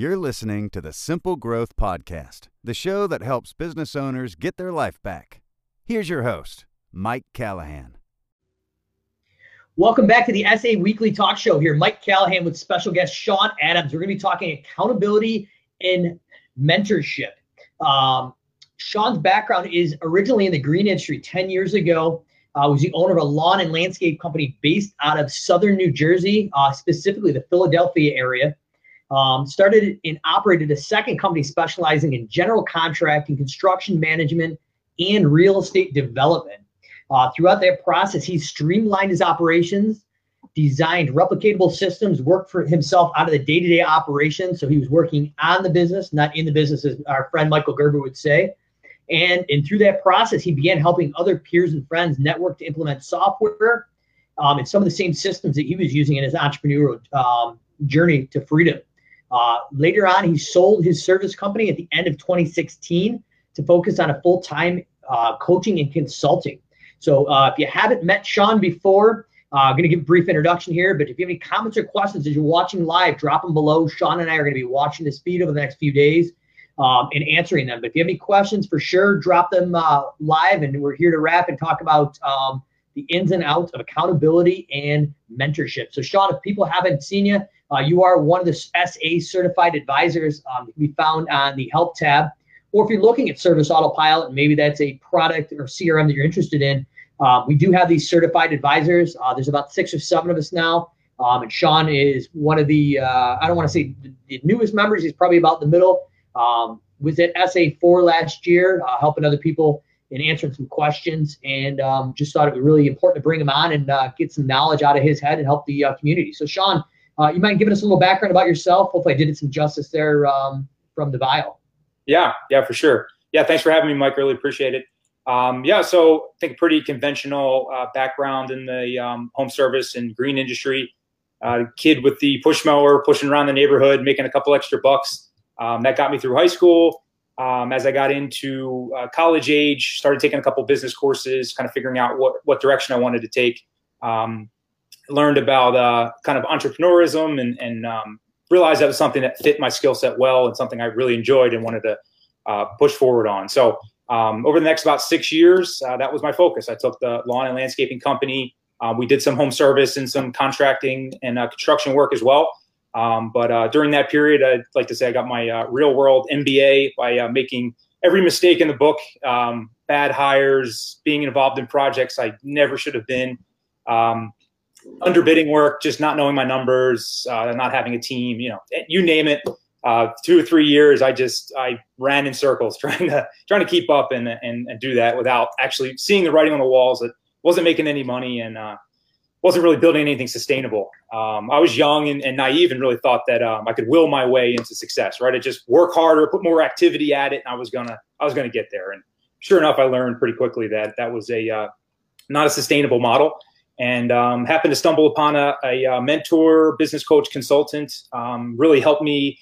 You're listening to the Simple Growth Podcast, the show that helps business owners get their life back. Here's your host, Mike Callahan. Welcome back to the SA Weekly Talk Show here. Mike Callahan with special guest Sean Adams. We're going to be talking accountability and mentorship. Um, Sean's background is originally in the green industry 10 years ago. Uh, was the owner of a lawn and landscape company based out of southern New Jersey, uh, specifically the Philadelphia area. Um, started and operated a second company specializing in general contracting, construction management, and real estate development. Uh, throughout that process, he streamlined his operations, designed replicatable systems, worked for himself out of the day to day operations. So he was working on the business, not in the business, as our friend Michael Gerber would say. And, and through that process, he began helping other peers and friends network to implement software um, and some of the same systems that he was using in his entrepreneurial um, journey to freedom. Uh, later on, he sold his service company at the end of 2016 to focus on a full time uh, coaching and consulting. So uh, if you haven't met Sean before, uh, I'm going to give a brief introduction here, but if you have any comments or questions as you're watching live, drop them below. Sean and I are going to be watching this feed over the next few days um, and answering them. But if you have any questions, for sure, drop them uh, live, and we're here to wrap and talk about um, the ins and outs of accountability and mentorship. So, Sean, if people haven't seen you, uh, you are one of the SA certified advisors. Um, can be found on the help tab. Or if you're looking at Service Autopilot, maybe that's a product or CRM that you're interested in, uh, we do have these certified advisors. Uh, there's about six or seven of us now. Um, and Sean is one of the, uh, I don't want to say the newest members, he's probably about the middle. Um, was at SA4 last year, uh, helping other people and answering some questions, and um, just thought it was really important to bring him on and uh, get some knowledge out of his head and help the uh, community. So, Sean, uh, you mind giving us a little background about yourself? Hopefully, I did it some justice there um, from the bio. Yeah, yeah, for sure. Yeah, thanks for having me, Mike. Really appreciate it. Um, yeah, so I think pretty conventional uh, background in the um, home service and green industry. Uh, kid with the push mower, pushing around the neighborhood, making a couple extra bucks. Um, that got me through high school. Um, as I got into uh, college age, started taking a couple business courses, kind of figuring out what, what direction I wanted to take. Um, learned about uh, kind of entrepreneurism and, and um, realized that was something that fit my skill set well and something I really enjoyed and wanted to uh, push forward on. So um, over the next about six years, uh, that was my focus. I took the lawn and landscaping company. Uh, we did some home service and some contracting and uh, construction work as well. Um, but uh, during that period, I'd like to say I got my real world MBA by making every mistake in the book, um, bad hires, being involved in projects I never should have been, um, underbidding work, just not knowing my numbers, uh, not having a team, you know, you name it. Uh, two or three years, I just I ran in circles trying to trying to keep up and, and, and do that without actually seeing the writing on the walls. That wasn't making any money and uh, wasn't really building anything sustainable. Um, I was young and, and, naive and really thought that um, I could will my way into success. Right, I just work harder, put more activity at it, and I was gonna I was gonna get there. And sure enough, I learned pretty quickly that that was a uh, not a sustainable model. And um, happened to stumble upon a, a, a mentor, business coach, consultant. Um, really helped me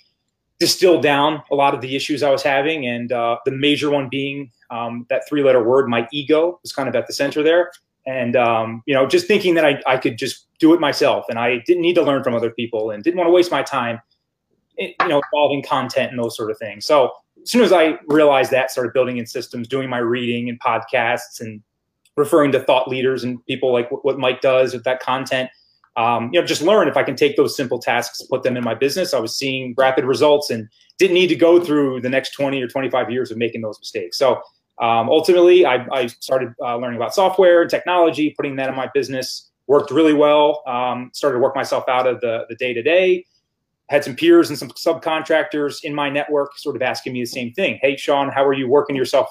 distill down a lot of the issues I was having, and uh, the major one being um, that three-letter word, my ego, was kind of at the center there and um, you know just thinking that I, I could just do it myself and i didn't need to learn from other people and didn't want to waste my time you know involving content and those sort of things so as soon as i realized that started building in systems doing my reading and podcasts and referring to thought leaders and people like what mike does with that content um, you know just learn if i can take those simple tasks put them in my business i was seeing rapid results and didn't need to go through the next 20 or 25 years of making those mistakes so um, ultimately, I, I started uh, learning about software and technology, putting that in my business. Worked really well. Um, started to work myself out of the the day to day. Had some peers and some subcontractors in my network, sort of asking me the same thing. Hey, Sean, how are you working yourself?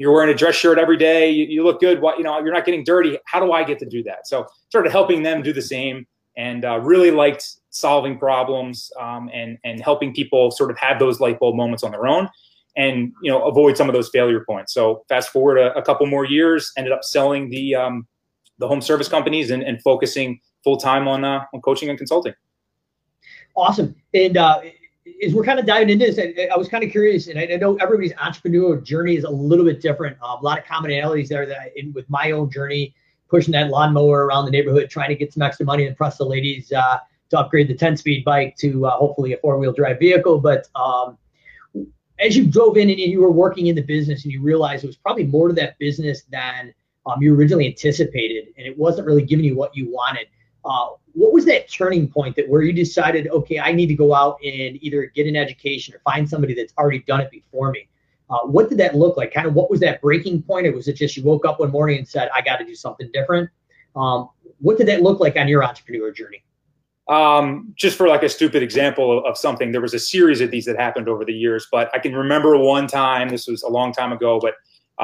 You're wearing a dress shirt every day. You, you look good. What you know? You're not getting dirty. How do I get to do that? So started helping them do the same, and uh, really liked solving problems um, and and helping people sort of have those light bulb moments on their own and you know avoid some of those failure points. So fast forward a, a couple more years, ended up selling the um, the home service companies and, and focusing full time on uh, on coaching and consulting. Awesome. And uh, as we're kind of diving into this, I, I was kind of curious, and I, I, know everybody's entrepreneurial journey is a little bit different. Um, a lot of commonalities there that I, in, with my own journey, pushing that lawnmower around the neighborhood, trying to get some extra money and impress the ladies uh, to upgrade the 10 speed bike to uh, hopefully a four wheel drive vehicle. But um, as you drove in and you were working in the business and you realized it was probably more to that business than um, you originally anticipated, and it wasn't really giving you what you wanted. Uh, what was that turning point that where you decided, okay, I need to go out and either get an education or find somebody that's already done it before me? Uh, what did that look like? Kind of what was that breaking point? Or was it just you woke up one morning and said, I got to do something different? Um, what did that look like on your entrepreneur journey? Um, just for like a stupid example of, of, something, there was a series of these that happened over the years, but I can remember one time, this was a long time ago, but,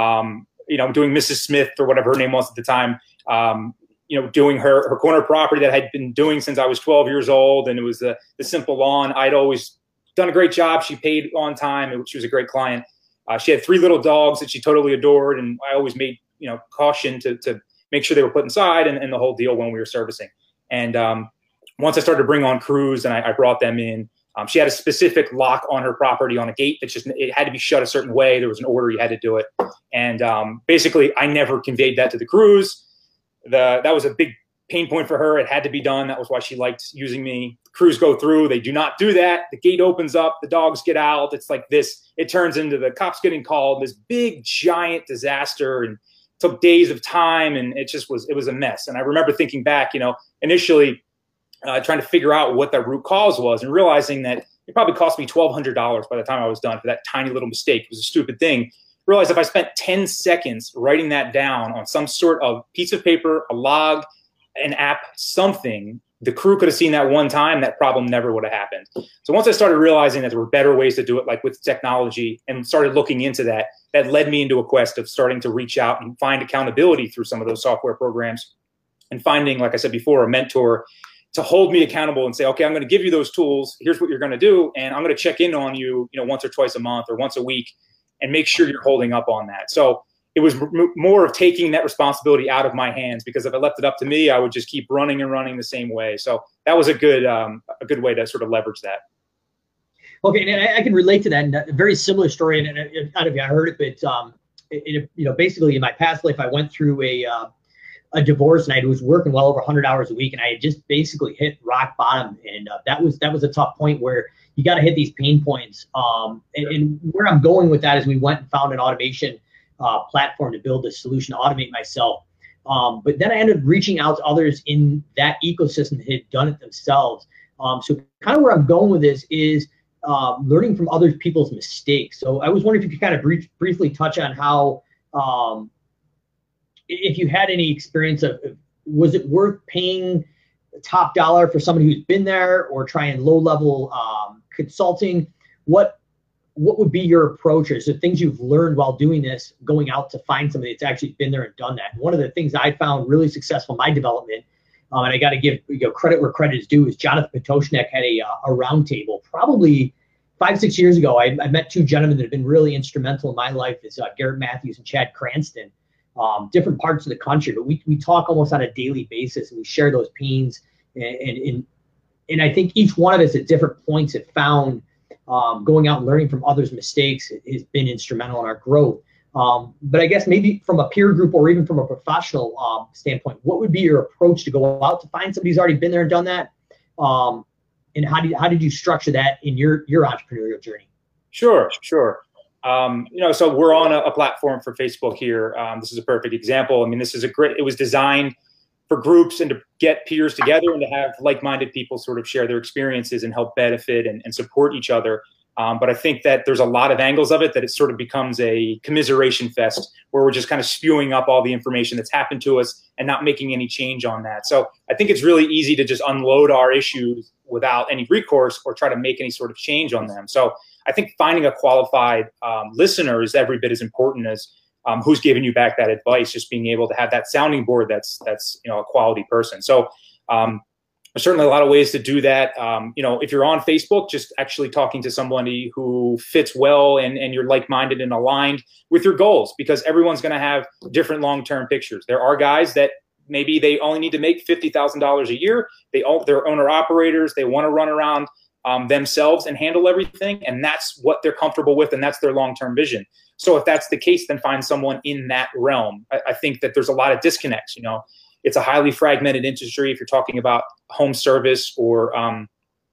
um, you know, doing Mrs. Smith or whatever her name was at the time, um, you know, doing her, her corner property that I had been doing since I was 12 years old. And it was the, the simple lawn. I'd always done a great job. She paid on time. She was a great client. Uh, she had three little dogs that she totally adored. And I always made, you know, caution to, to make sure they were put inside and, and the whole deal when we were servicing. And, um, once I started to bring on crews and I, I brought them in, um, she had a specific lock on her property on a gate that just it had to be shut a certain way. There was an order you had to do it, and um, basically I never conveyed that to the crews. The that was a big pain point for her. It had to be done. That was why she liked using me. Crews go through. They do not do that. The gate opens up. The dogs get out. It's like this. It turns into the cops getting called. This big giant disaster and took days of time and it just was it was a mess. And I remember thinking back, you know, initially uh, trying to figure out what the root cause was and realizing that it probably cost me $1,200 by the time I was done for that tiny little mistake. It was a stupid thing. Realized if I spent 10 seconds writing that down on some sort of piece of paper, a log, an app, something, the crew could have seen that one time, that problem never would have happened. So once I started realizing that there were better ways to do it, like with technology, and started looking into that, that led me into a quest of starting to reach out and find accountability through some of those software programs and finding, like I said before, a mentor to hold me accountable and say, okay, I'm going to give you those tools. Here's what you're going to do, and I'm going to check in on you, you know, once or twice a month or once a week, and make sure you're holding up on that. So it was m- more of taking that responsibility out of my hands because if I left it up to me, I would just keep running and running the same way. So that was a good um, a good way to sort of leverage that. Okay, and I, I can relate to that. And a very similar story, and I, I don't know if you heard it, but um, it, you know, basically in my past life, I went through a uh, a divorce and I was working well over 100 hours a week and I had just basically hit rock bottom and uh, that was that was a tough point where you got to hit these pain points um, and, and, where I'm going with that is we went and found an automation uh, platform to build a solution to automate myself. Um, but then I ended up reaching out to others in that ecosystem that had done it themselves. Um, so kind of where I'm going with this is uh, learning from other people's mistakes. So I was wondering if you could kind of brief, briefly touch on how um, if you had any experience of, was it worth paying top dollar for somebody who's been there or trying low level um, consulting? What what would be your approaches, the things you've learned while doing this, going out to find somebody that's actually been there and done that? One of the things I found really successful in my development, um, and I got to give you know, credit where credit is due, is Jonathan Pototschnik had a, uh, a roundtable probably five, six years ago. I, I, met two gentlemen that have been really instrumental in my life, is uh, Garrett Matthews and Chad Cranston um, different parts of the country, but we, we talk almost on a daily basis and we share those pains. And, and, and, and I think each one of us at different points have found um, going out and learning from others' mistakes has been instrumental in our growth. Um, but I guess maybe from a peer group or even from a professional um, standpoint, what would be your approach to go out to find somebody who's already been there and done that? Um, and how did how did you structure that in your your entrepreneurial journey? Sure, sure. Um, you know, so we're on a, a platform for Facebook here. Um, this is a perfect example. I mean, this is a great. It was designed for groups and to get peers together and to have like-minded people sort of share their experiences and help benefit and, and support each other. Um, but I think that there's a lot of angles of it that it sort of becomes a commiseration fest where we're just kind of spewing up all the information that's happened to us and not making any change on that. So I think it's really easy to just unload our issues without any recourse or try to make any sort of change on them. So I think finding a qualified um, listener is every bit as important as um, who's giving you back that advice. Just being able to have that sounding board that's that's you know a quality person. So um, there's certainly a lot of ways to do that. Um, you know, if you're on Facebook, just actually talking to somebody who fits well and, and you're like-minded and aligned with your goals, because everyone's going to have different long-term pictures. There are guys that maybe they only need to make fifty thousand dollars a year. They all they're owner operators. They want to run around um, themselves and handle everything. And that's what they're comfortable with, and that's their long term vision. So if that's the case, then find someone in that realm. I, I, think that there's a lot of disconnects. You know, it's a highly fragmented industry. If you're talking about home service or um,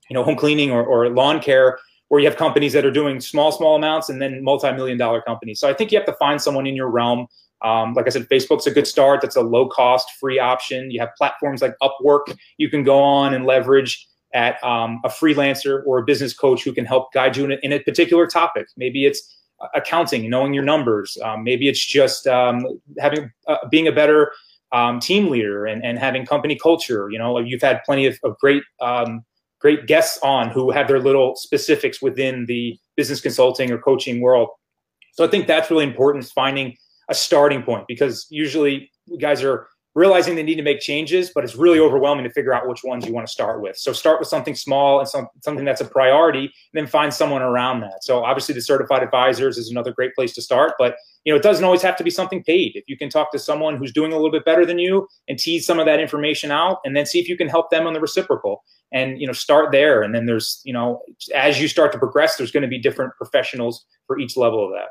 you know home cleaning or, or lawn care, where you have companies that are doing small, small amounts and then multi-million dollar companies. So I think you have to find someone in your realm. Um, like I said, Facebook's a good start. That's a low cost, free option. You have platforms like Upwork you can go on and leverage at um, a freelancer or a business coach who can help guide you in a, in a particular topic. Maybe it's accounting, knowing your numbers. Um, maybe it's just um, having uh, being a better um, team leader and, and having company culture. You know, you've had plenty of, of great um, great guests on who have their little specifics within the business consulting or coaching world. So I think that's really important is finding a starting point because usually guys are realizing they need to make changes, but it's really overwhelming to figure out which ones you want to start with. So start with something small and some, something that's a priority, and then find someone around that. So obviously the certified advisors is another great place to start, but you know, it doesn't always have to be something paid. If you can talk to someone who's doing a little bit better than you and tease some of that information out and then see if you can help them on the reciprocal and, you know, start there. And then there's, you know, as you start to progress, there's going to be different professionals for each level of that.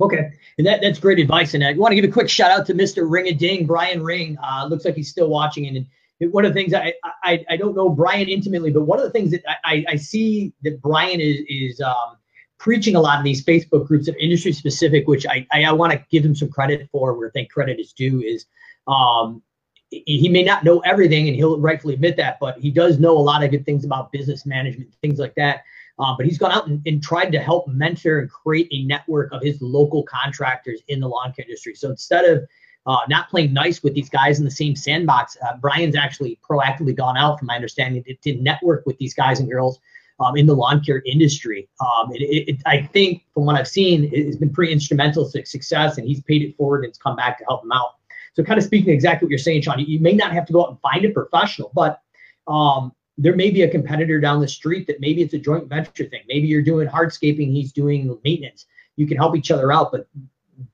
Okay, and that, that's great advice. And I want to give a quick shout out to Mr. Ring a Ding, Brian Ring. Uh, looks like he's still watching. And, one of the things I, I I don't know Brian intimately, but one of the things that I, I see that Brian is is um, preaching a lot in these Facebook groups of industry specific, which I I, I want to give him some credit for. Where I think credit is due is um, he may not know everything, and he'll rightfully admit that, but he does know a lot of good things about business management, things like that. Uh, but he's gone out and, and, tried to help mentor and create a network of his local contractors in the lawn care industry. So instead of uh, not playing nice with these guys in the same sandbox, uh, Brian's actually proactively gone out, from my understanding, to, to network with these guys and girls um, in the lawn care industry. Um, it, it, I think, from what I've seen, it's been pretty instrumental to success, and he's paid it forward and it's come back to help him out. So, kind of speaking exactly what you're saying, Sean, you, you may not have to go out and find a professional, but um, there may be a competitor down the street that maybe it's a joint venture thing. Maybe you're doing hardscaping, he's doing maintenance. You can help each other out, but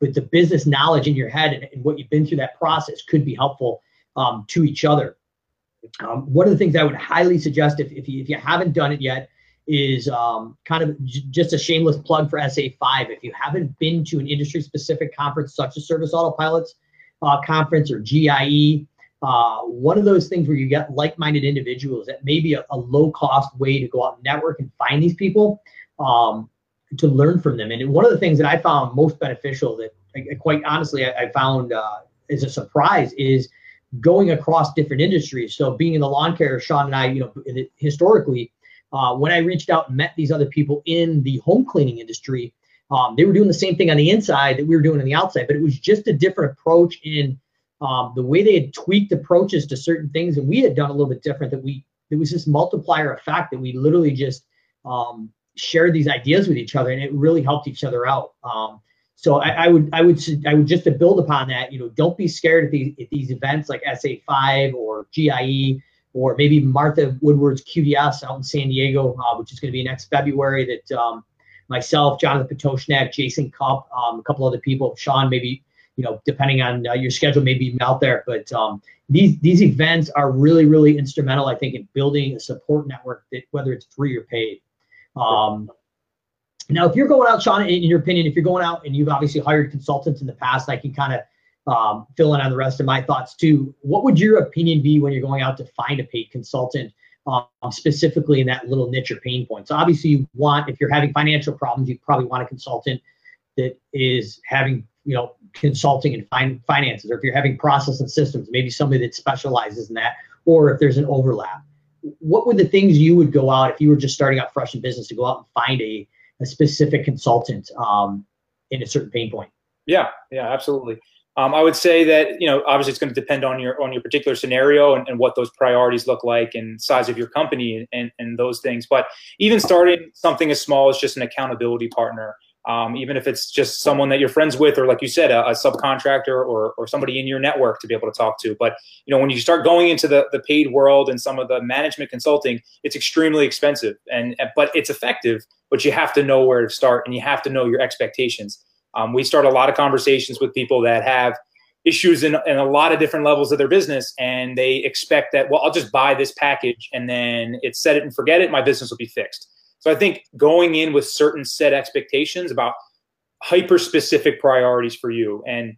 but the business knowledge in your head and, and what you've been through that process could be helpful um, to each other. Um, one of the things I would highly suggest if, if, you, if you haven't done it yet is um, kind of j- just a shameless plug for SA5. If you haven't been to an industry specific conference such as Service Autopilots uh, Conference or GIE, uh, one of those things where you get like-minded individuals that may be a, a low-cost way to go out and network and find these people um, to learn from them. And one of the things that I found most beneficial that I, quite honestly I, I found uh, as a surprise is going across different industries. So being in the lawn care, Sean and I, you know, historically, uh, when I reached out and met these other people in the home cleaning industry, um, they were doing the same thing on the inside that we were doing on the outside, but it was just a different approach in um, the way they had tweaked approaches to certain things and we had done a little bit different that we there was this multiplier effect that we literally just um, shared these ideas with each other and it really helped each other out. Um, so I, I, would i would i would just to build upon that you know don't be scared at these at these events like sa5 or gie or maybe martha woodward's qds out in san diego uh, which is going to be next february that um, myself jonathan pototschnik jason cup um, a couple other people sean maybe you know, depending on uh, your schedule, maybe out there. But um, these these events are really really instrumental, I think, in building a support network that whether it's free or paid. Um, now, if you're going out, Sean, in your opinion, if you're going out and you've obviously hired consultants in the past, I can kind of um, fill in on the rest of my thoughts too. What would your opinion be when you're going out to find a paid consultant, um, specifically in that little niche or pain point? So obviously, you want if you're having financial problems, you probably want a consultant that is having you know consulting and fin- finances, or if you're having process and systems, maybe somebody that specializes in that, or if there's an overlap. What would the things you would go out if you were just starting out fresh in business to go out and find a, a specific consultant um, in a certain pain point? Yeah, yeah, absolutely. Um, I would say that you know obviously it's going to depend on your on your particular scenario and, and what those priorities look like and size of your company and, and, and those things. But even starting something as small as just an accountability partner um, even if it's just someone that you're friends with, or like you said, a, a, subcontractor or, or somebody in your network to be able to talk to. But you know, when you start going into the, the paid world and some of the management consulting, it's extremely expensive, and but it's effective. But you have to know where to start, and you have to know your expectations. Um, we start a lot of conversations with people that have issues in, in a lot of different levels of their business, and they expect that well, I'll just buy this package, and then it's set it and forget it. My business will be fixed so I think going in with certain set expectations about hyper specific priorities for you and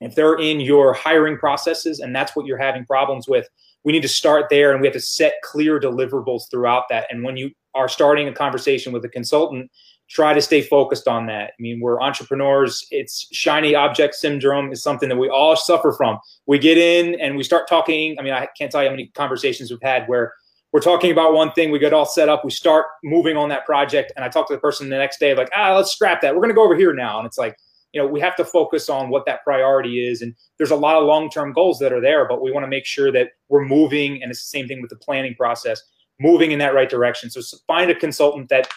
if they're in your hiring processes and that's what you're having problems with, we need to start there and we have to set clear deliverables throughout that. And when you are starting a conversation with a consultant, try to stay focused on that. I mean, we're entrepreneurs. It's shiny object syndrome is something that we all suffer from. We get in and we start talking. I mean, I can't tell you how many conversations we've had where we're talking about one thing, we get all set up, we start moving on that project, and I talk to the person the next day, like, ah, let's scrap that. We're going to go over here now. And it's like, you know, we have to focus on what that priority is. And there's a lot of long term goals that are there, but we want to make sure that we're moving. And it's the same thing with the planning process, moving in that right direction. So find a consultant that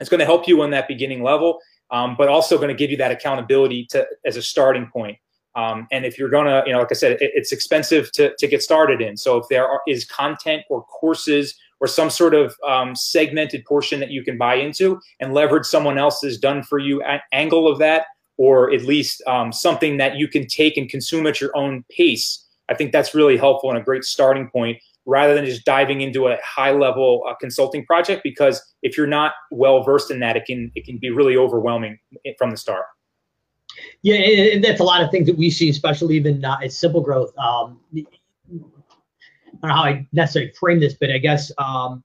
is going to help you on that beginning level, um, but also going to give you that accountability to as a starting point. Um, and if you're gonna, you know, like I said, it, it's expensive to, to get started in. So if there are, is content or courses or some sort of um, segmented portion that you can buy into and leverage someone else's done for you angle of that, or at least um, something that you can take and consume at your own pace. I think that's really helpful and a great starting point rather than just diving into a high level uh, consulting project because if you're not well versed in that it can it can be really overwhelming from the start yeah and that's a lot of things that we see especially even uh, at simple growth um, i don't know how i necessarily frame this but i guess um,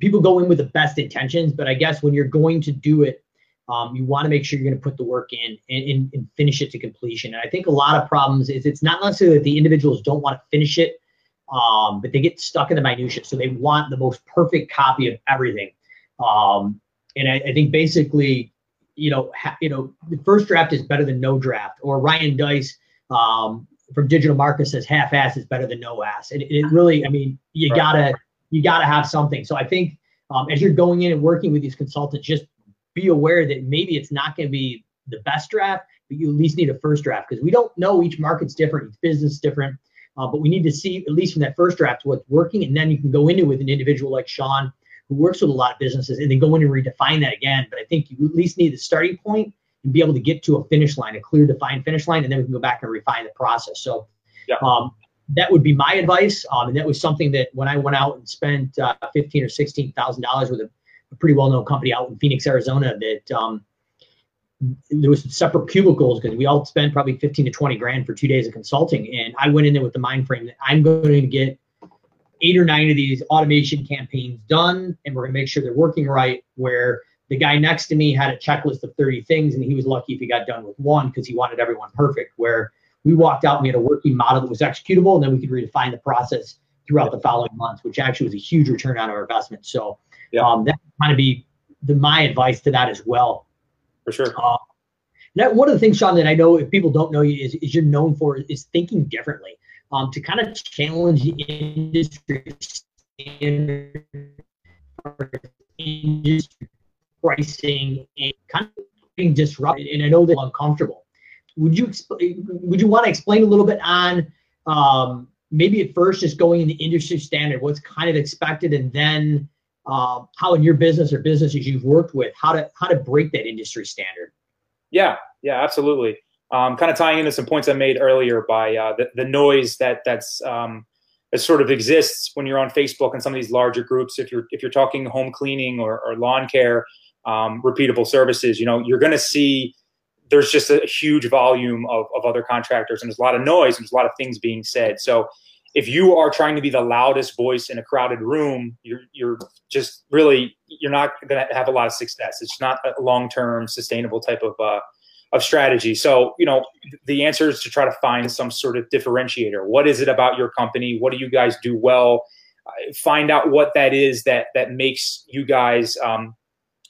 people go in with the best intentions but i guess when you're going to do it um, you want to make sure you're going to put the work in and, and, and, finish it to completion. And I think a lot of problems is it's not necessarily that the individuals don't want to finish it, um, but they get stuck in the minutia. So they want the most perfect copy of everything. Um, and I, I, think basically, you know, ha, you know, the first draft is better than no draft. Or Ryan Deiss um, from Digital Market says half-ass is better than no ass. And it, it really, I mean, you right. gotta you gotta have something. So I think um, as you're going in and working with these consultants, just be aware that maybe it's not going to be the best draft, but you at least need a first draft because we don't know each market's different, each business different. Uh, but we need to see at least from that first draft what's working, and then you can go into with an individual like Sean who works with a lot of businesses, and then go in and redefine that again. But I think you at least need the starting point and be able to get to a finish line, a clear defined finish line, and then we can go back and refine the process. So yeah. um, that would be my advice, um, and that was something that when I went out and spent uh, fifteen or sixteen thousand dollars with a, a, pretty well known company out in Phoenix, Arizona, that um, there was separate cubicles because we all spent probably 15 to 20 grand for two days of consulting. And I went in there with the mind frame that I'm going to get eight or nine of these automation campaigns done, and we're going to make sure they're working right. Where the guy next to me had a checklist of 30 things, and he was lucky if he got done with one because he wanted everyone perfect. Where we walked out and we had a working model that was executable, and then we could redefine the process throughout the following months, which actually was a huge return on our investment. So yeah. um, that kind of be the, my advice to that as well for sure. Uh, that one of the things, Sean, that I know if people don't know you is, is you're known for is thinking differently. Um, to kind of challenge the industry industry pricing and kind of being disrupted. And I know they're uncomfortable. Would you would you want to explain a little bit on um, maybe at first just going in the industry standard, what's kind of expected, and then uh, how in your business or businesses you've worked with, how to how to break that industry standard. Yeah, yeah, absolutely. Um, kind of tying into some points I made earlier by uh, the, the noise that that's um, that sort of exists when you're on Facebook and some of these larger groups. If you're if you're talking home cleaning or, or lawn care, um, repeatable services, you know, you're going to see there's just a huge volume of, of other contractors and there's a lot of noise and there's a lot of things being said. So if you are trying to be the loudest voice in a crowded room, you're you're just really you're not going to have a lot of success. It's not a long term sustainable type of uh, of strategy. So you know the answer is to try to find some sort of differentiator. What is it about your company? What do you guys do well? Find out what that is that that makes you guys um,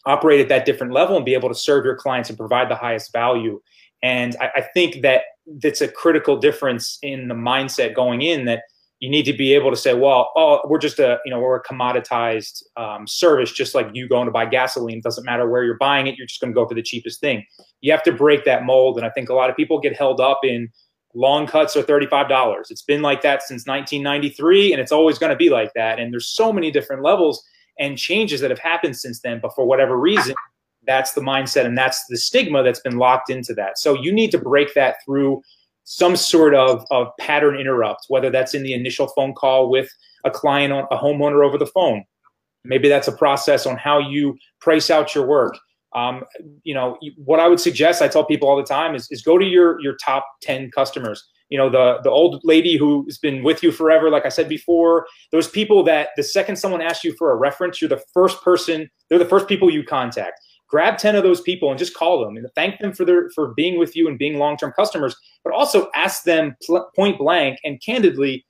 operate at that different level and be able to serve your clients and provide the highest value. And I, I think that that's a critical difference in the mindset going in that you need to be able to say, well, oh, we're just a, you know, we're a commoditized um, service, just like you going to buy gasoline. It doesn't matter where you're buying it. You're just going to go for the cheapest thing. You have to break that mold. And I think a lot of people get held up in long cuts are $35. It's been like that since 1993 and it's always going to be like that. And there's so many different levels and changes that have happened since then. But for whatever reason, that's the mindset and that's the stigma that's been locked into that. So you need to break that through some sort of, of pattern interrupt, whether that's in the initial phone call with a client, on a homeowner over the phone. Maybe that's a process on how you price out your work. Um, you know, what I would suggest, I tell people all the time, is, is go to your your top ten customers. You know, the the old lady who's been with you forever, like I said before, those people that the second someone asks you for a reference, you're the first person, they're the first people you contact. Grab 10 of those people and just call them and thank them for their for being with you and being long-term customers, but also ask them point blank and candidly,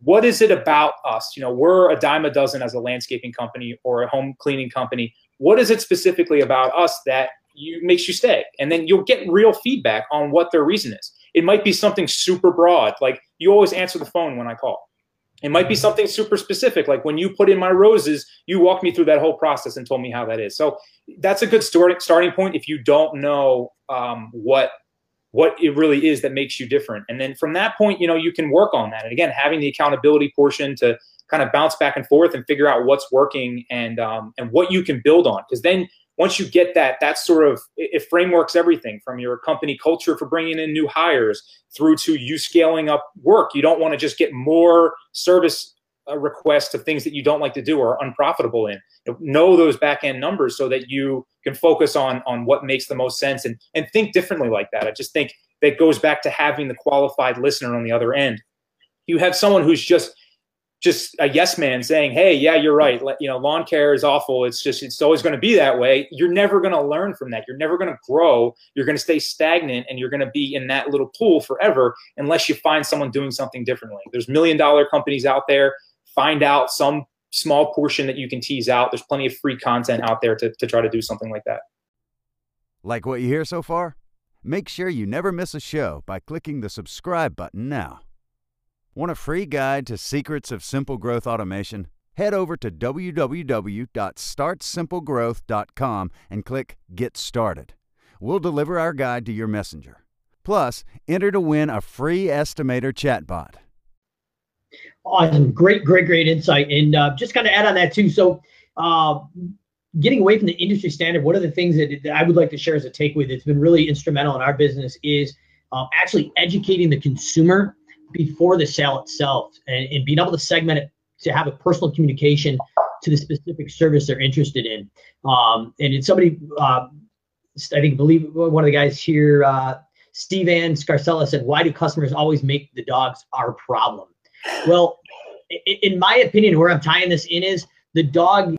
what is it about us? You know, we're a dime a dozen as a landscaping company or a home cleaning company what is it specifically about us that you makes you stay? And then you'll get real feedback on what their reason is. It might be something super broad, like you always answer the phone when I call. It might be something super specific, like when you put in my roses, you walked me through that whole process and told me how that is. So that's a good start, starting point if you don't know um, what what it really is that makes you different. And then from that point, you know, you can work on that. And again, having the accountability portion to kind of bounce back and forth and figure out what's working and um, and what you can build on. Because then once you get that, that sort of it frameworks everything from your company culture for bringing in new hires through to you scaling up work. You don't want to just get more service uh, requests of things that you don't like to do or are unprofitable in. You know, know those back end numbers so that you can focus on on what makes the most sense and and think differently like that. I just think that goes back to having the qualified listener on the other end. You have someone who's just just a yes man saying, "Hey, yeah, you're right. You know, lawn care is awful. It's just it's always going to be that way." You're never going to learn from that. You're never going to grow. You're going to stay stagnant, and you're going to be in that little pool forever unless you find someone doing something differently. There's million dollar companies out there. Find out some small portion that you can tease out. There's plenty of free content out there to, to try to do something like that. Like what you hear so far? Make sure you never miss a show by clicking the subscribe button now. Want a free guide to secrets of simple growth automation? Head over to www.startsimplegrowth.com and click Get Started. We'll deliver our guide to your messenger. Plus, enter to win a free estimator chatbot. Awesome. Great, great, great insight. And uh, just kind of add on that too. So, uh, getting away from the industry standard, one of the things that, that I would like to share as a takeaway that's been really instrumental in our business is uh, actually educating the consumer before the sale itself and, and being able to segment it to have a personal communication to the specific service they're interested in. Um, and it's somebody, uh, I think, believe one of the guys here, uh, Steve Ann Scarcella said, why do customers always make the dogs our problem? Well, in my opinion, where I'm tying this in is the dog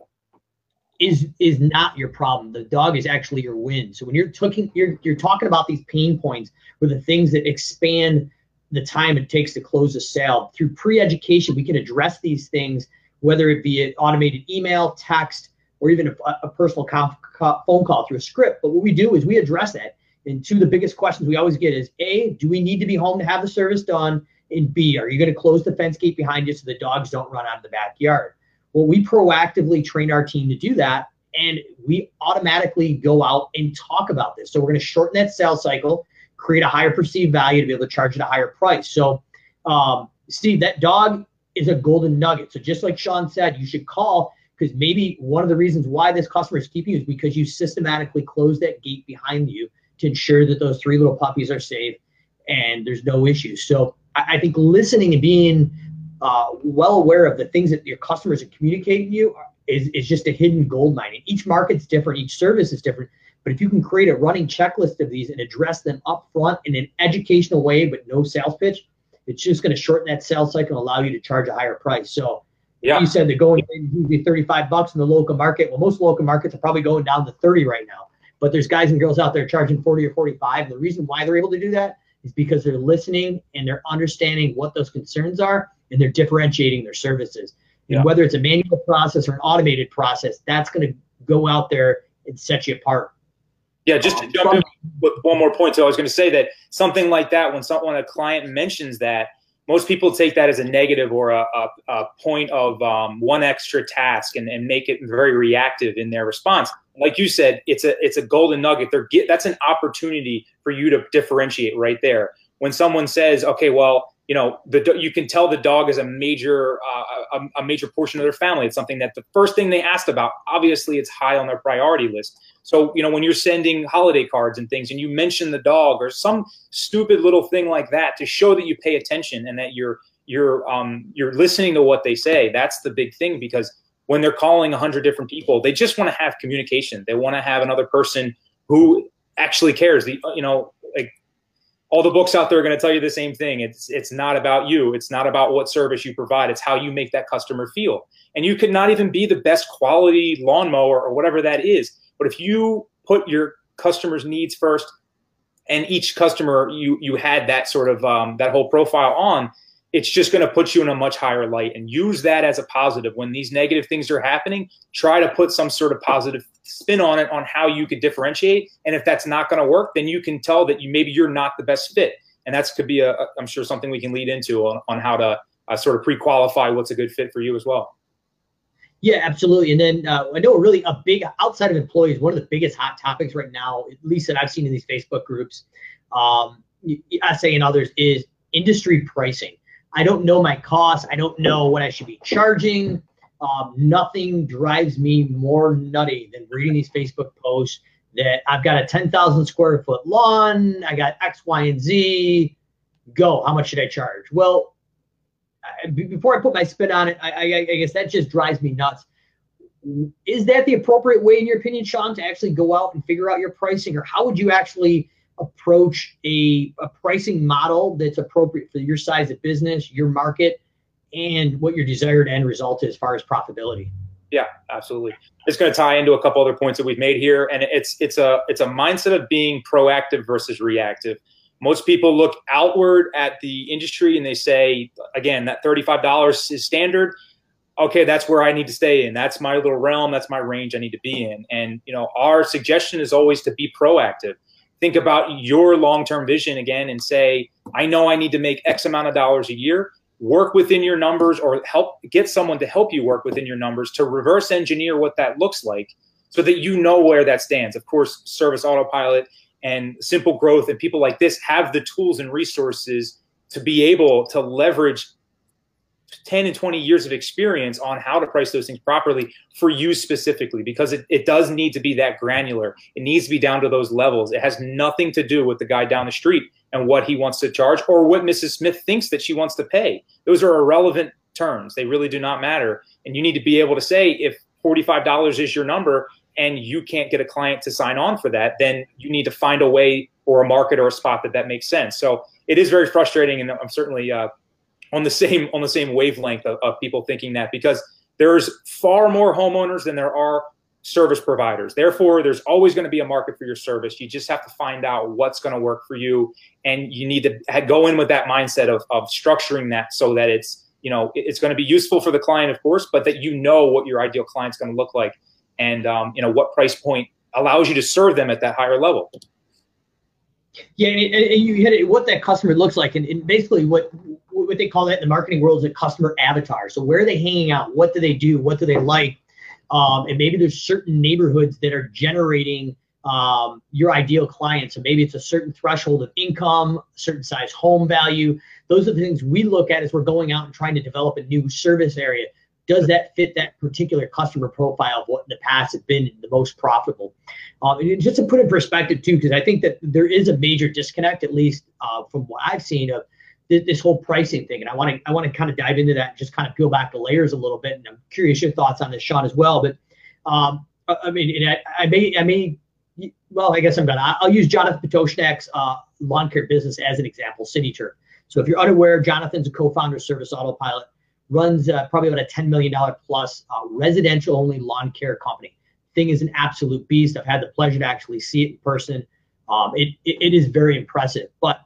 is is not your problem. The dog is actually your win. So when you're talking, you're you're talking about these pain points or the things that expand the time it takes to close a sale. Through pre-education, we can address these things, whether it be an automated email, text, or even a, a personal phone call through a script. But what we do is we address that. And two of the biggest questions we always get is A, do we need to be home to have the service done? And B, are you going to close the fence gate behind you so the dogs don't run out of the backyard? Well, we proactively train our team to do that. And we automatically go out and talk about this. So we're going to shorten that sales cycle create a higher perceived value to be able to charge at a higher price. So, um, Steve, that dog is a golden nugget. So just like Sean said, you should call because maybe one of the reasons why this customer is keeping you is because you systematically close that gate behind you to ensure that those three little puppies are safe and there's no issues. So I, I think listening and being uh, well aware of the things that your customers are communicating to you is, is just a hidden gold mine. And each market's different, each service is different. But if you can create a running checklist of these and address them up front in an educational way, but no sales pitch, it's just going to shorten that sales cycle and allow you to charge a higher price. So yeah. you said they're going usually 35 bucks in the local market. Well, most local markets are probably going down to 30 right now. But there's guys and girls out there charging 40 or 45. And the reason why they're able to do that is because they're listening and they're understanding what those concerns are and they're differentiating their services. And yeah. whether it's a manual process or an automated process, that's going to go out there and set you apart. Yeah, just to um, jump in with one more point. So I was going to say that something like that, when someone a client mentions that, most people take that as a negative or a, a, a point of um, one extra task and, and make it very reactive in their response. Like you said, it's a it's a golden nugget. They're get, that's an opportunity for you to differentiate right there. When someone says, "Okay, well, you know, the you can tell the dog is a major uh, a, a, major portion of their family. It's something that the first thing they asked about. Obviously, it's high on their priority list. So you know, when you're sending holiday cards and things, and you mention the dog or some stupid little thing like that to show that you pay attention and that you're you're um, you're listening to what they say. That's the big thing because when they're calling 100 different people, they just want to have communication. They want to have another person who actually cares. The you know all the books out there are going to tell you the same thing. It's it's not about you. It's not about what service you provide. It's how you make that customer feel. And you could not even be the best quality lawnmower or whatever that is. But if you put your customers' needs first, and each customer you you had that sort of um, that whole profile on, it's just going to put you in a much higher light. And use that as a positive. When these negative things are happening try to put some sort of positive spin on it on how you could differentiate. And if that's not going to work then you can tell that you maybe you're not the best fit. And that's could be a i'm sure something we can lead into on, on how to uh, sort of pre-qualify what's a good fit for you as well. Yeah, absolutely. And then uh, I know really a big outside of employees, one of the biggest hot topics right now, at least that I've seen in these Facebook groups, um, I say and others, is industry pricing. I don't know my costs. I don't know what I should be charging. Um, nothing drives me more nutty than reading these Facebook posts that I've got a 10,000 square foot lawn. I got X, Y, and Z. Go. How much should I charge? Well, before I put my spin on it, I, I, I guess that just drives me nuts. Is that the appropriate way, in your opinion, Sean, to actually go out and figure out your pricing, or how would you actually approach a, a pricing model that's appropriate for your size of business, your market, and what your desired end result is as far as profitability. Yeah, absolutely. It's going to tie into a couple other points that we've made here, and it's it's a it's a mindset of being proactive versus reactive. Most people look outward at the industry and they say, again, that thirty five dollars is standard. Okay, that's where I need to stay in. That's my little realm. That's my range I need to be in. And you know, our suggestion is always to be proactive think about your long-term vision again and say, I know I need to make X amount of dollars a year. Work within your numbers or help get someone to help you work within your numbers to reverse engineer what that looks like so that you know where that stands. Of course, service autopilot and simple growth and people like this have the tools and resources to be able to leverage 10 and 20 years of experience on how to price those things properly for you specifically because it, it does need to be that granular. It needs to be down to those levels. It has nothing to do with the guy down the street and what he wants to charge or what mrs smith thinks that she wants to pay. Those are irrelevant terms. They really do not matter. And you need to be able to say if $45 is your number and you can't get a client to sign on for that then you need to find a way or a market or a spot that that makes sense. So it is very frustrating and i'm certainly uh, on the same on the same wavelength of, of people thinking that because there's far more homeowners than there are service providers. Therefore, there's always going to be a market for your service. You just have to find out what's going to work for you, and you need to go in with that mindset of, of structuring that so that it's you know it's going to be useful for the client, of course, but that you know what your ideal client's going to look like, and um, you know what price point allows you to serve them at that higher level. Yeah, and, and you hit it. What that customer looks like, and, and basically what what they call that in the marketing world is a customer avatar. So where are they hanging out? What do they do? What do they like? Um, and maybe there's certain neighborhoods that are generating um, your ideal client. So maybe it's a certain threshold of income, certain size home value. Those are the things we look at as we're going out and trying to develop a new service area. Does that fit that particular customer profile of what in the past has been the most profitable? Um, just to put in perspective too, because I think that there is a major disconnect, at least uh, from what I've seen of this, this whole pricing thing. And I want to I want to kind of dive into that and just kind of peel back the layers a little bit. And I'm curious your thoughts on this, Sean, as well. But um, I mean, I, I, may I may well, I guess I'm gonna I'll use Jonathan Pototschnik's uh, lawn care business as an example, City. So if you're unaware, Jonathan's a co-founder of Service Autopilot, runs uh, probably about a $10 million plus uh, residential only lawn care company. Thing is an absolute beast. I've had the pleasure to actually see it in person. Um, it, it, it is very impressive. But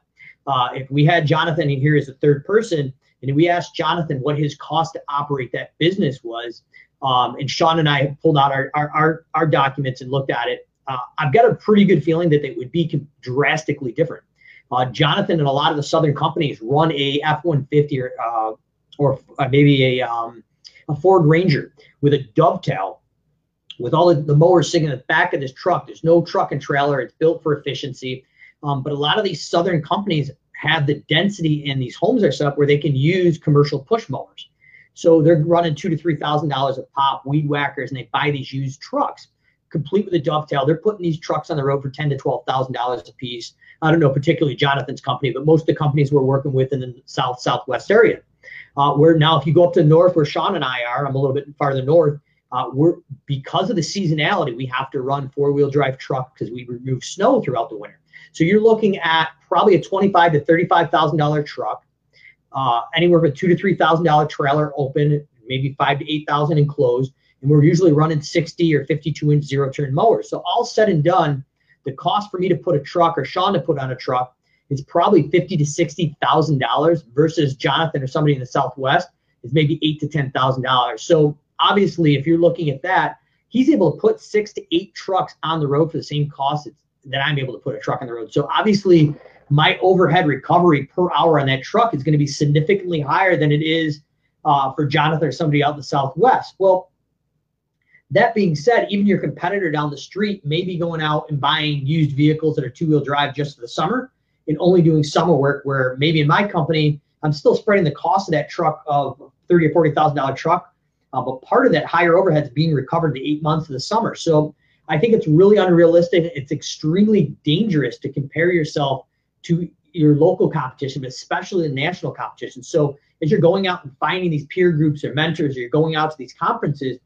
uh, if we had Jonathan in here as a third person, and we asked Jonathan what his cost to operate that business was, um, and Sean and I pulled out our, our, our, our documents and looked at it, uh, I've got a pretty good feeling that they would be drastically different. Uh, Jonathan and a lot of the Southern companies run a F-150 or, uh, or uh, maybe a, um, a Ford Ranger with a dovetail with all the, the mowers sitting in the back of this truck. There's no truck and trailer. It's built for efficiency. Um, but a lot of these southern companies have the density in these homes are set up where they can use commercial push mowers. So they're running two to three thousand dollars a pop, weed whackers, and they buy these used trucks, complete with a dovetail. They're putting these trucks on the road for ten to twelve thousand dollars a piece. I don't know particularly Jonathan's company, but most of the companies we're working with in the south southwest area. Uh, where now, if you go up to the north, where Sean and I are, I'm a little bit farther north. uh, we're because of the seasonality, we have to run four wheel drive truck because we remove snow throughout the winter. So you're looking at probably a twenty-five to thirty-five thousand dollar truck, uh, anywhere from two to three thousand dollar trailer open, maybe five to eight thousand enclosed, and we're usually running sixty or fifty-two inch zero turn mowers. So all said and done, the cost for me to put a truck or Sean to put on a truck is probably fifty to sixty thousand dollars versus Jonathan or somebody in the Southwest is maybe eight to ten thousand dollars. So obviously, if you're looking at that, he's able to put six to eight trucks on the road for the same cost that I'm able to put a truck on the road. So obviously, my overhead recovery per hour on that truck is going to be significantly higher than it is uh, for Jonathan or somebody out in the Southwest. Well, that being said, even your competitor down the street may be going out and buying used vehicles that are two wheel drive just for the summer and only doing summer work. Where maybe in my company, I'm still spreading the cost of that truck of thirty or forty thousand dollar truck uh, but part of that higher overhead is being recovered the eight months of the summer. So I think it's really unrealistic. It's extremely dangerous to compare yourself to your local competition, but especially the national competition. So as you're going out and finding these peer groups or mentors, or you're going out to these conferences,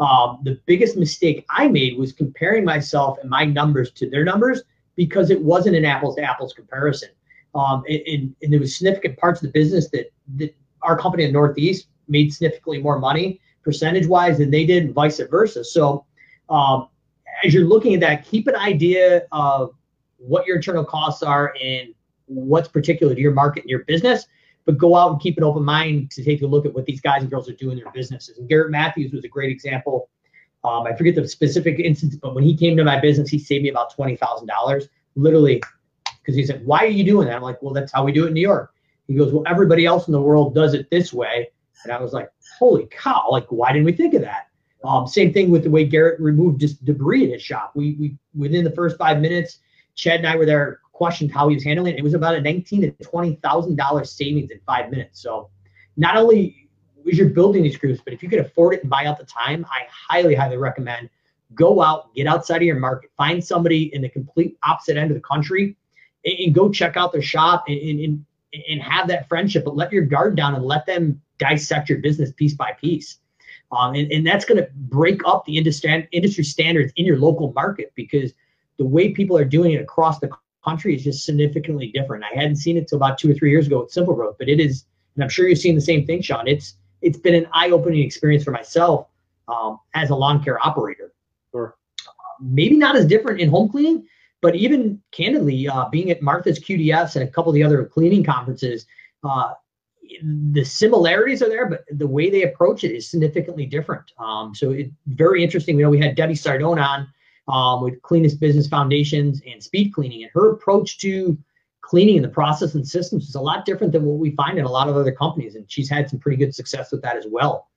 um, the biggest mistake I made was comparing myself and my numbers to their numbers because it wasn't an apples to apples comparison. Um, and, and, there was significant parts of the business that, that our company in the Northeast made significantly more money percentage wise than they did, and vice versa. So, um, as you're looking at that, keep an idea of what your internal costs are and what's particular to your market and your business, but go out and keep an open mind to take a look at what these guys and girls are doing in their businesses. And Garrett Matthews was a great example. Um, I forget the specific instance, but when he came to my business, he saved me about twenty thousand dollars, literally, because he said, "Why are you doing that?" I'm like, "Well, that's how we do it in New York." He goes, "Well, everybody else in the world does it this way," and I was like, holy cow, like why didn't we think of that? Um, same thing with the way Garrett removed just debris in his shop. We we within the first five minutes, Chad and I were there, questioned how he was handling it. It was about a nineteen to twenty thousand dollars savings in five minutes. So not only as you're building these groups, but if you can afford it and buy out the time, I highly, highly recommend go out, get outside of your market, find somebody in the complete opposite end of the country, and, and go check out their shop and, and and have that friendship, but let your guard down and let them dissect your business piece by piece. Um, and, and that's going to break up the industry, industry standards in your local market because the way people are doing it across the country is just significantly different. I hadn't seen it till about two or three years ago with Simple Growth, but it is, and I'm sure you're seeing the same thing, Sean. It's it's been an eye-opening experience for myself um, as a lawn care operator. Sure. Uh, maybe not as different in home cleaning, but even candidly, uh, being at Martha's QDS and a couple of the other cleaning conferences, uh, the similarities are there, but the way they approach it is significantly different. Um, so it's very interesting. You know, we had Debbie Sardone on um, with Cleanest Business Foundations and Speed Cleaning, and her approach to cleaning and the process and systems is a lot different than what we find in a lot of other companies, and she's had some pretty good success with that as well.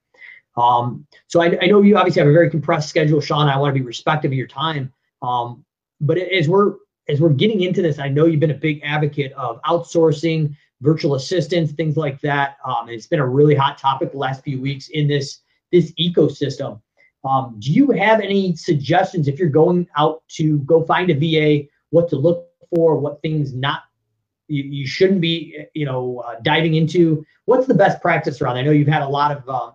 Um, so I, I, know you obviously have a very compressed schedule, Sean. I want to be respectful of your time, um, but as we're as we're getting into this, I know you've been a big advocate of outsourcing virtual assistants, things like that. Um, it's been a really hot topic the last few weeks in this this ecosystem. Um, do you have any suggestions if you're going out to go find a VA, what to look for, what things not you, you shouldn't be, you know, uh, diving into? What's the best practice around? I know you've had a lot of uh,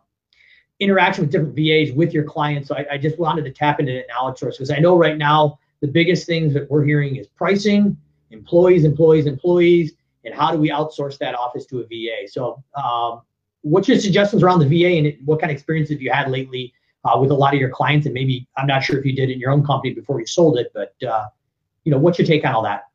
interaction with different VAs with your clients, so I, I just wanted to tap into it and outsource because I know right now the biggest things that we're hearing is pricing, employees, employees, employees and how do we outsource that office to a VA? So, um, what's your suggestions around the VA and what kind of experience have you had lately uh, with a lot of your clients? And maybe I'm not sure if you did in your own company before you sold it, but uh, you know, what's your take on all that?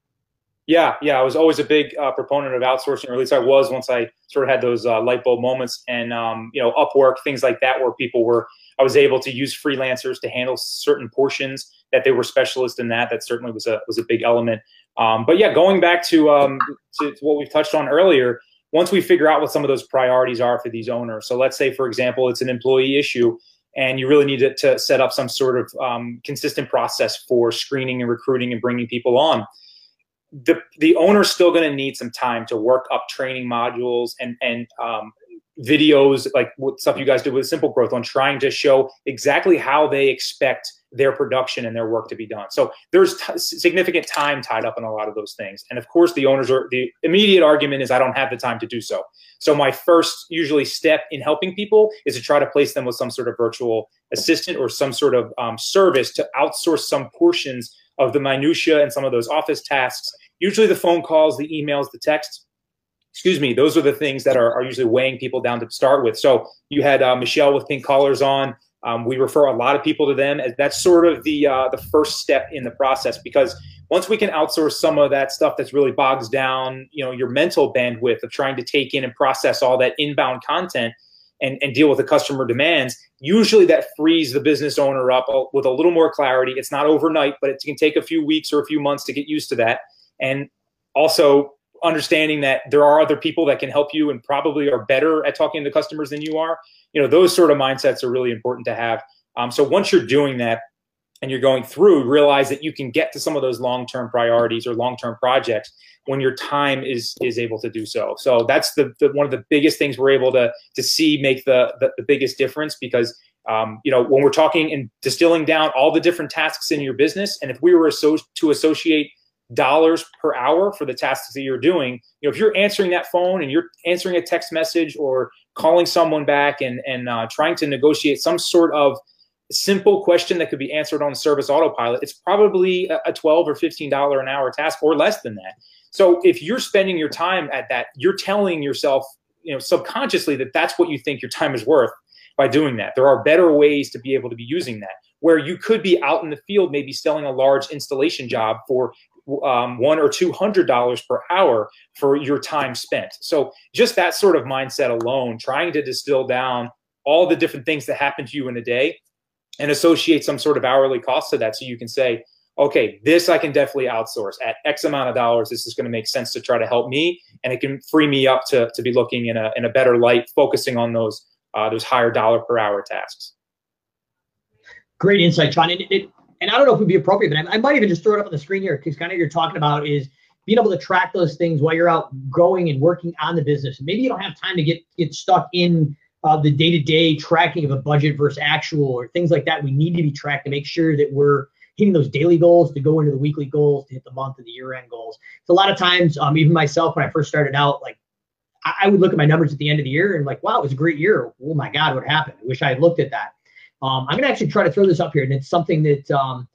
Yeah, yeah, I was always a big uh, proponent of outsourcing, or at least I was once I sort of had those uh, light bulb moments, and um, you know, Upwork, things like that, where people were, I was able to use freelancers to handle certain portions that they were specialists in that. That certainly was a was a big element. Um, but yeah, going back to, um, to, to what we've touched on earlier, once we figure out what some of those priorities are for these owners. So let's say, for example, it's an employee issue and you really need to, to set up some sort of um, consistent process for screening and recruiting and bringing people on. The, the owner's still going to need some time to work up training modules and, and um, videos like what stuff you guys do with Simple Growth on trying to show exactly how they expect their production and their work to be done. So there's t- significant time tied up in a lot of those things. And of course, the owners are the immediate argument is I don't have the time to do so. So my first usually step in helping people is to try to place them with some sort of virtual assistant or some sort of um, service to outsource some portions of the minutia and some of those office tasks. Usually the phone calls, the emails, the texts. Excuse me. Those are the things that are, are usually weighing people down to start with. So you had uh, Michelle with Pink Collars on. Um, we refer a lot of people to them that's sort of the uh, the first step in the process because once we can outsource some of that stuff that's really bogs down, you know, your mental bandwidth of trying to take in and process all that inbound content and, and deal with the customer demands, usually that frees the business owner up with a little more clarity. It's not overnight, but it can take a few weeks or a few months to get used to that. And also understanding that there are other people that can help you and probably are better at talking to customers than you are you know those sort of mindsets are really important to have um, so once you're doing that and you're going through realize that you can get to some of those long-term priorities or long-term projects when your time is is able to do so. So that's the, the one of the biggest things we're able to to see make the the, the biggest difference because um, you know when we're talking and distilling down all the different tasks in your business and if we were so, to associate dollars per hour for the tasks that you're doing you know if you're answering that phone and you're answering a text message or calling someone back and and uh, trying to negotiate some sort of simple question that could be answered on service autopilot, it's probably a 12 or 15 dollar an hour task or less than that. So if you're spending your time at that, you're telling yourself, you know, subconsciously that that's what you think your time is worth by doing that. There are better ways to be able to be using that where you could be out in the field, maybe selling a large installation job for um, one or two hundred dollars per hour for your time spent. So just that sort of mindset alone, trying to distill down all the different things that happen to you in a day and associate some sort of hourly cost to that, so you can say, okay, this I can definitely outsource at X amount of dollars. This is going to make sense to try to help me, and it can free me up to to be looking in a in a better light, focusing on those uh, those higher dollar per hour tasks. Great insight, John. it, it, and I don't know if it would be appropriate, but I, I might even just throw it up on the screen here because kind of you're talking about is being able to track those things while you're out growing and working on the business. Maybe you don't have time to get get stuck in uh, the day-to-day tracking of a budget versus actual or things like that. We need to be tracked to make sure that we're hitting those daily goals to go into the weekly goals to hit the month and the year-end goals. So a lot of times, um, even myself when I first started out, like I, I would look at my numbers at the end of the year and like, wow, it was a great year. Oh my God, what happened? I wish I had looked at that. Um, I'm gonna actually try to throw this up here, and it's something that um,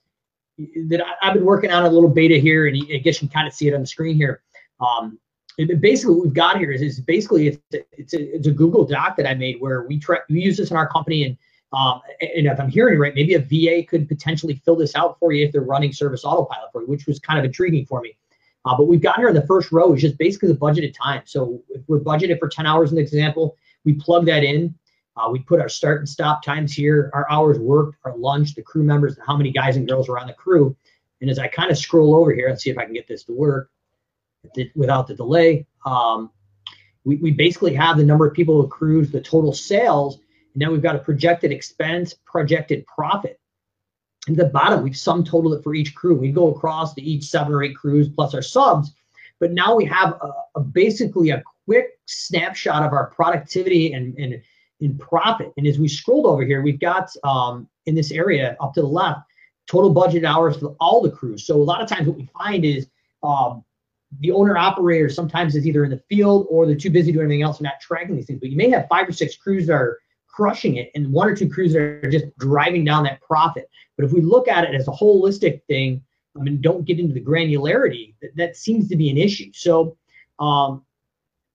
that I, have been working on a little beta here, and I guess you can kind of see it on the screen here. Um, it, basically, what we've got here is, is basically it's a, it's a, it's a Google Doc that I made where we try we use this in our company, and um, and if I'm hearing right, maybe a VA could potentially fill this out for you if they're running service autopilot for you, which was kind of intriguing for me. Uh, but we've got here in the first row is just basically the budgeted time. So if we're budgeted for 10 hours in the example, we plug that in. Uh, we put our start and stop times here, our hours worked, our lunch, the crew members, how many guys and girls are on the crew. And as I kind of scroll over here and see if I can get this to work without the delay, um, we, we basically have the number of people who cruise, the total sales, and now we've got a projected expense, projected profit. And the bottom, we've sum total it for each crew. We go across to each seven or eight crews plus our subs, but now we have a, a basically a quick snapshot of our productivity and, and in profit. And as we scrolled over here, we've got um, in this area up to the left, total budget hours for all the crews. So a lot of times what we find is um, the owner operator sometimes is either in the field or they're too busy doing anything else and not tracking these things. But you may have five or six crews that are crushing it and one or two crews that are just driving down that profit. But if we look at it as a holistic thing, I mean, don't get into the granularity, that, that seems to be an issue. So um,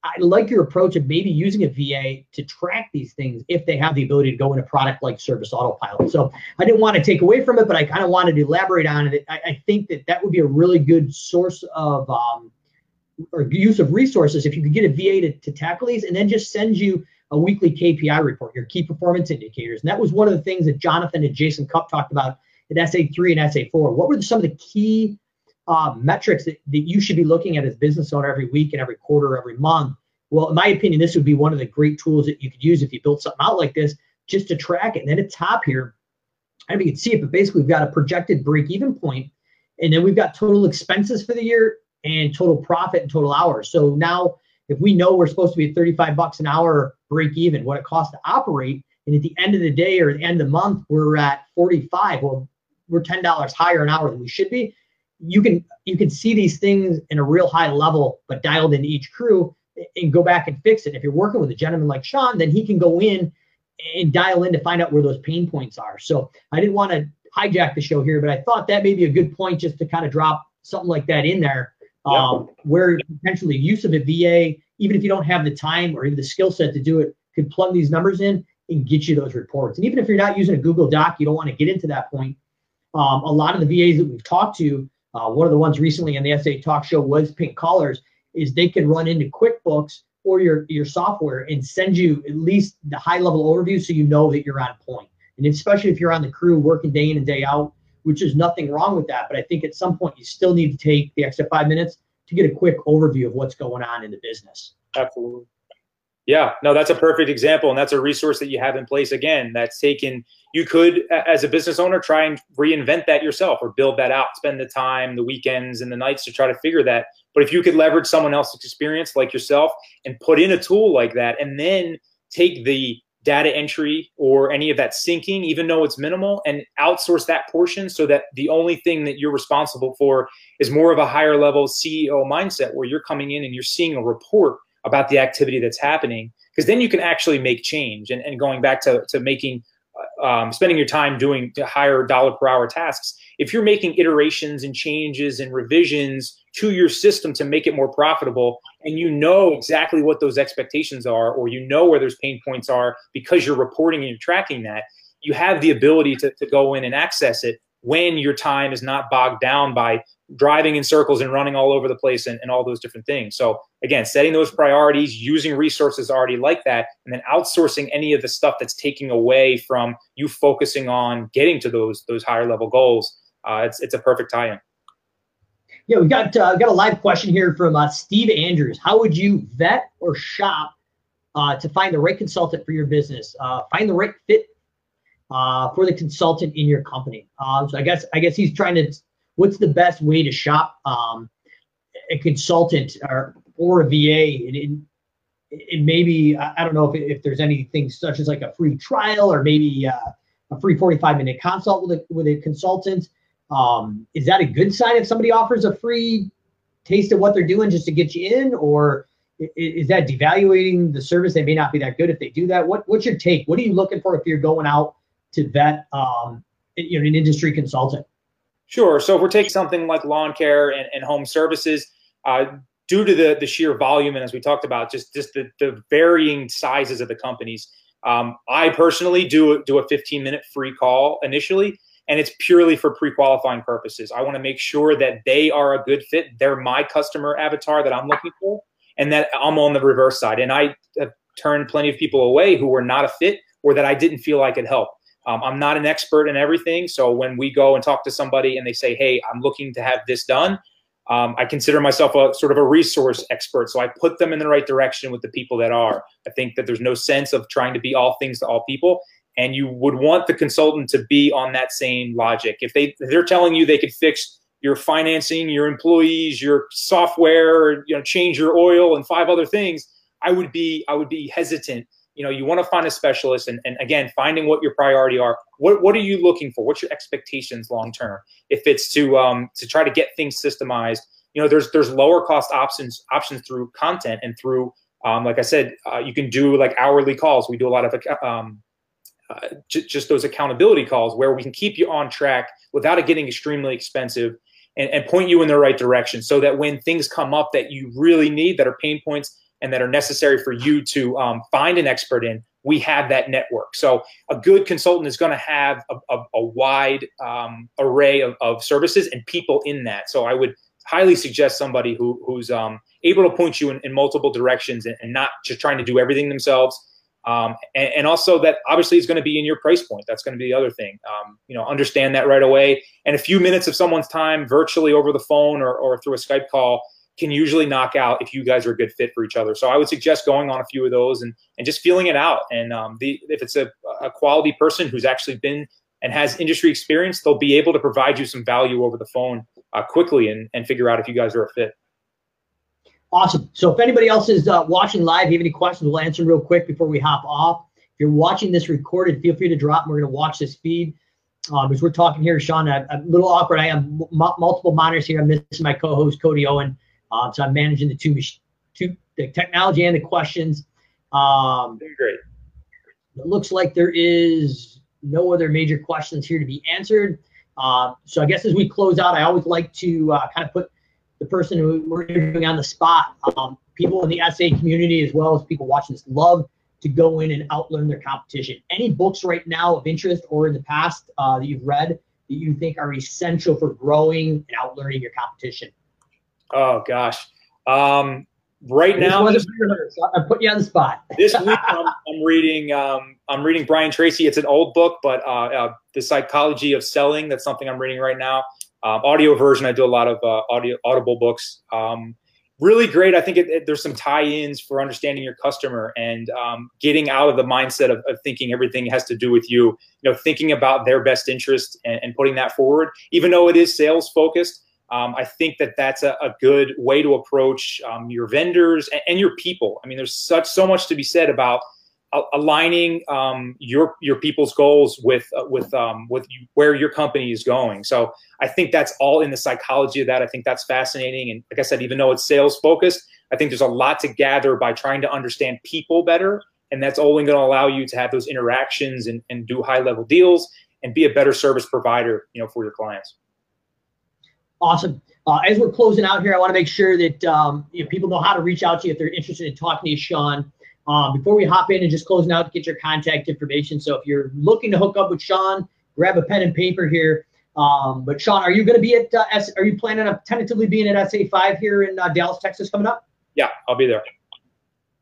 I like your approach of maybe using a VA to track these things if they have the ability to go in a product like Service Autopilot. So I didn't want to take away from it, but I kind of wanted to elaborate on it. I, I, think that that would be a really good source of um, or use of resources if you could get a VA to, to tackle these and then just send you a weekly KPI report, your key performance indicators. And that was one of the things that Jonathan and Jason Cupp talked about at SA3 and SA4. What were some of the key uh, metrics that, that you should be looking at as business owner every week and every quarter, every month. Well, in my opinion, this would be one of the great tools that you could use if you built something out like this, just to track it. And then at top here, I don't know if you can see it, but basically we've got a projected break-even point, and then we've got total expenses for the year and total profit and total hours. So now, if we know we're supposed to be at 35 bucks an hour break even, what it costs to operate. And at the end of the day or the end of the month, we're at 45. Well, we're $10 higher an hour than we should be. You can you can see these things in a real high level, but dialed into each crew and go back and fix it. If you're working with a gentleman like Sean, then he can go in and dial in to find out where those pain points are. So I didn't want to hijack the show here, but I thought that may be a good point just to kind of drop something like that in there, um, where potentially use of a VA, even if you don't have the time or even the skill set to do it, could plug these numbers in and get you those reports. And even if you're not using a Google Doc, you don't want to get into that point. Um, a lot of the VAs that we've talked to, uh, one of the ones recently on the SA Talk Show was Pink Collars, is they can run into QuickBooks or your your software and send you at least the high level overview so you know that you're on point. And especially if you're on the crew working day in and day out, which is nothing wrong with that. But I think at some point you still need to take the extra five minutes to get a quick overview of what's going on in the business. Absolutely. Yeah, no, that's a perfect example. And that's a resource that you have in place again that's taken. You could, as a business owner, try and reinvent that yourself or build that out, spend the time, the weekends, and the nights to try to figure that. But if you could leverage someone else's experience like yourself and put in a tool like that and then take the data entry or any of that syncing, even though it's minimal, and outsource that portion so that the only thing that you're responsible for is more of a higher level CEO mindset where you're coming in and you're seeing a report about the activity that's happening. Because then you can actually make change. And, and going back to, to making, uh, um, spending your time doing higher dollar per hour tasks, if you're making iterations and changes and revisions to your system to make it more profitable and you know exactly what those expectations are or you know where those pain points are because you're reporting and you're tracking that you have the ability to, to go in and access it when your time is not bogged down by driving in circles and running all over the place and, and all those different things so again setting those priorities using resources already like that and then outsourcing any of the stuff that's taking away from you focusing on getting to those those higher level goals uh, it's, it's a perfect tie-in yeah, we got uh, got a live question here from uh, Steve Andrews. How would you vet or shop uh, to find the right consultant for your business? Uh, find the right fit uh, for the consultant in your company. Um, so I guess I guess he's trying to. What's the best way to shop um, a consultant or or a VA? And it maybe I don't know if, if there's anything such as like a free trial or maybe uh, a free 45 minute consult with a with a consultant. Um, is that a good sign if somebody offers a free taste of what they're doing just to get you in, or is that devaluating the service? They may not be that good if they do that. What What's your take? What are you looking for if you're going out to vet, um, you know, an industry consultant? Sure. So if we're taking something like lawn care and, and home services, uh, due to the the sheer volume and as we talked about, just just the, the varying sizes of the companies, um, I personally do do a 15 minute free call initially and it's purely for pre-qualifying purposes. I want to make sure that they are a good fit. They're my customer avatar that I'm looking for, and that I'm on the reverse side. And I have turned plenty of people away who were not a fit or that I didn't feel I could help. Um, I'm not an expert in everything, so when we go and talk to somebody and they say, "Hey, I'm looking to have this done," um, I consider myself a sort of a resource expert. So I put them in the right direction with the people that are. I think that there's no sense of trying to be all things to all people and you would want the consultant to be on that same logic. If they if they're telling you they could fix your financing, your employees, your software, you know, change your oil and five other things, I would be I would be hesitant. You know, you want to find a specialist and, and again, finding what your priority are. What what are you looking for? What's your expectations long term? If it's to um to try to get things systemized, you know, there's there's lower cost options options through content and through um, like I said, uh, you can do like hourly calls. We do a lot of um, uh, j- just those accountability calls where we can keep you on track without it getting extremely expensive and, and point you in the right direction so that when things come up that you really need that are pain points and that are necessary for you to um, find an expert in we have that network so a good consultant is going to have a, a, a wide um, array of, of, services and people in that so i would highly suggest somebody who, who's um, able to point you in, in multiple directions and, and, not just trying to do everything themselves um, and, and, also that obviously is going to be in your price point. That's going to be the other thing. Um, you know, understand that right away. And a few minutes of someone's time virtually over the phone or, or through a Skype call can usually knock out if you guys are a good fit for each other. So I would suggest going on a few of those and, and just feeling it out. And um, the, if it's a, a quality person who's actually been and has industry experience, they'll be able to provide you some value over the phone uh, quickly and, and figure out if you guys are a fit. Awesome. So if anybody else is uh, watching live, you have any questions, we'll answer real quick before we hop off. If you're watching this recorded, feel free to drop. We're going to watch this feed. Um, as we're talking here, Sean, I'm, I'm a little awkward. I have m- multiple monitors here. I'm missing my co-host Cody Owen, um, so I'm managing the two, two, the technology and the questions. Um, great. It looks like there is no other major questions here to be answered. Uh, so I guess as we close out, I always like to uh, kind of put the person who we're interviewing on the spot. Um, people in the SA community, as well as people watching this, love to go in and outlearn their competition. Any books right now of interest or in the past uh, that you've read that you think are essential for growing and outlearning your competition? Oh gosh. Um, right now, this I put you on the spot. this week I'm, I'm reading um, I'm reading Brian Tracy. It's an old book, but uh, uh, the psychology of selling. That's something I'm reading right now. Um, audio version. I do a lot of uh, audio audible books. Um, really great. I think it, it, there's some tie-ins for understanding your customer and um, getting out of the mindset of, of, thinking everything has to do with you. You know, thinking about their best interest and, and putting that forward, even though it is sales focused. Um, I think that that's a, a good way to approach um, your vendors and, and, your people. I mean, there's such so much to be said about aligning um, your your people's goals with uh, with um, with you, where your company is going. So I think that's all in the psychology of that. I think that's fascinating. And like I said, even though it's sales focused, I think there's a lot to gather by trying to understand people better. And that's only going to allow you to have those interactions and, and do high level deals and be a better service provider, you know, for your clients. Awesome. Uh, as we're closing out here, I want to make sure that um, you know, people know how to reach out to you if they're interested in talking to you, Sean. Um, before we hop in and just closing out, get your contact information. So if you're looking to hook up with Sean, grab a pen and paper here. Um, but Sean, are you going to be at uh, S- Are you planning on tentatively being at SA5 here in uh, Dallas, Texas, coming up? Yeah, I'll be there.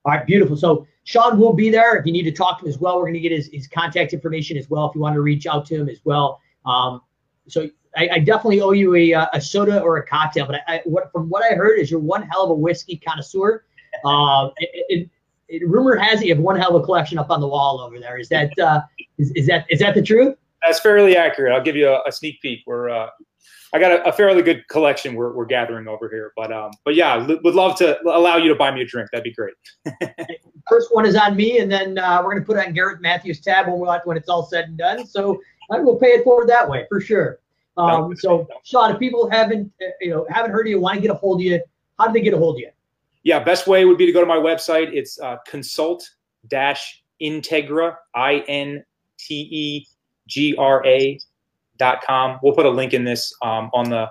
All right, beautiful. So Sean will be there. If you need to talk to him as well, we're going to get his, his contact information as well. If you want to reach out to him as well. Um, so I, I, definitely owe you a, a soda or a cocktail. But I, I, what, from what I heard is you're one hell of a whiskey connoisseur. Uh, it, it, it, rumor has it you have one hell of a collection up on the wall over there. Is that uh, is, is that is that the truth? That's fairly accurate. I'll give you a, a sneak peek. We're uh, I got a, a, fairly good collection we're, we're gathering over here. But um, but yeah, would love to allow you to buy me a drink. That'd be great. First one is on me, and then uh, we're gonna put it on Garrett Matthews' tab when when it's all said and done. So I will pay it forward that way for sure. Um, so Sean, if people haven't you know haven't heard of you, want to get a hold of you, how do they get a hold of you? yeah, best way would be to go to my website. It's uh, consult dash integra, I N T E G R A dot com. We'll put a link in this um, on the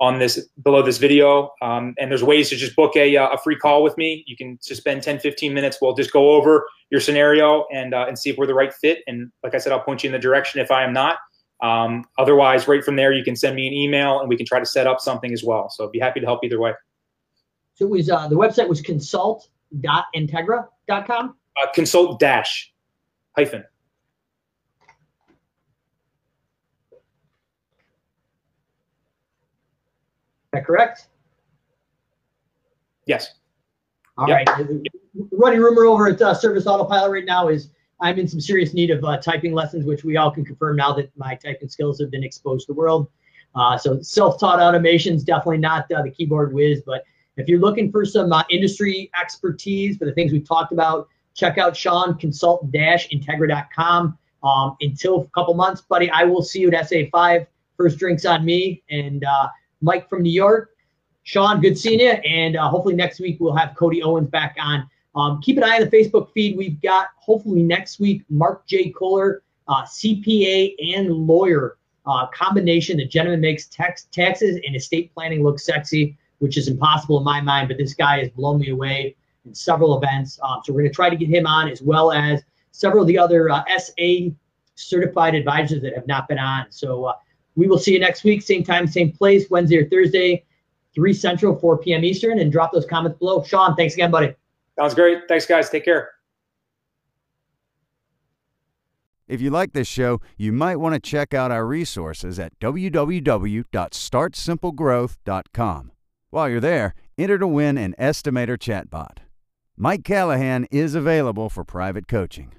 on this below this video. Um, and there's ways to just book a, uh, a free call with me. You can just spend 10, 15 minutes. We'll just go over your scenario and, uh, and see if we're the right fit. And like I said, I'll point you in the direction if I am not. Um, otherwise, right from there, you can send me an email and we can try to set up something as well. So I'd be happy to help either way. So it was uh, the website was consult.integra.com. Uh, consult dash hyphen. Is that correct? Yes. All yep. right. Running rumor over at uh, Service Autopilot right now is I'm in some serious need of uh, typing lessons, which we all can confirm now that my typing skills have been exposed to the world. Uh, so self-taught automation is definitely not uh, the keyboard whiz, but if you're looking for some uh, industry expertise for the things we've talked about, check out Sean, consult-integra.com. Um, until a couple months, buddy, I will see you at SA5. First drinks on me. And uh, Mike from New York. Sean, good seeing you. And uh, hopefully next week we'll have Cody Owens back on. Um, keep an eye on the Facebook feed. We've got hopefully next week Mark J. Kohler, uh, CPA and lawyer uh, combination. The gentleman makes tax, taxes and estate planning look sexy which is impossible in my mind. But this guy has blown me away in several events. Um, so we're going to try to get him on as well as several of the other uh, SA certified advisors that have not been on. So uh, we will see you next week, same time, same place, Wednesday or Thursday, 3 Central, 4 p.m. Eastern, and drop those comments below. Sean, thanks again, buddy. Sounds great. Thanks, guys. Take care. If you like this show, you might want to check out our resources at www.startsimplegrowth.com. While you're there, enter to win an estimator chatbot. Mike Callahan is available for private coaching.